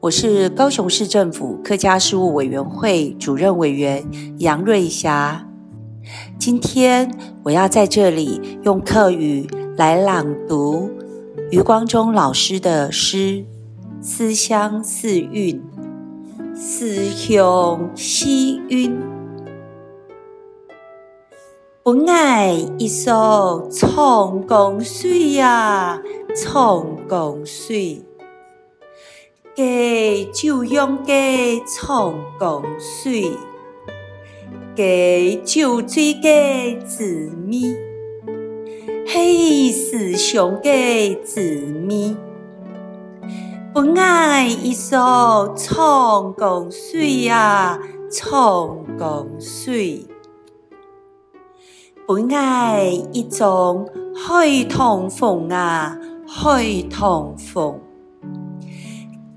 我是高雄市政府客家事务委员会主任委员杨瑞霞。今天我要在这里用客语来朗读余光中老师的诗《思乡四韵》，思乡四韵，本爱一首长江水呀，长江水。家就用家长江水，家就水家子咪，嘿思乡家子咪，本爱一首长江水呀，长江水，本爱一种海棠风啊，海棠风。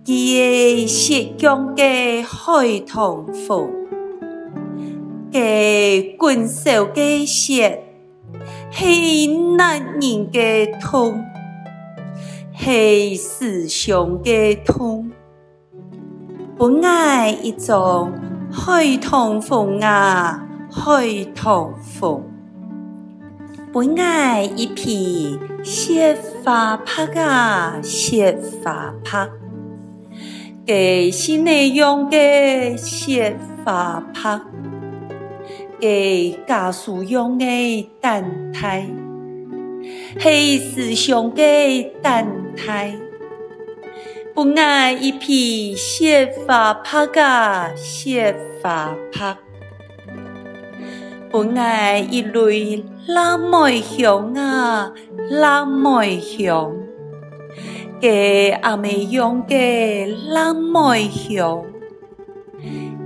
伊是江嘅海棠风，嘅滚手嘅雪，系男人嘅痛，系思乡嘅痛。本爱一种海棠风啊，海棠风。本爱一匹雪花拍啊，雪花拍。给是内用嘅雪花拍，给家属用嘅蛋胎，系思乡嘅蛋胎。不爱一匹雪花拍噶雪花拍，不爱一类蓝梅香啊蓝梅香。给阿妹用嘅蓝梅香，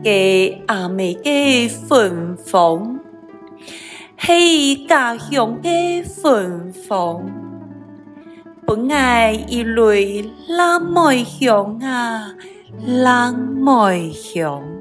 给阿妹的芬芳，系家乡嘅芬芳。本爱一类蓝梅香啊，蓝梅香。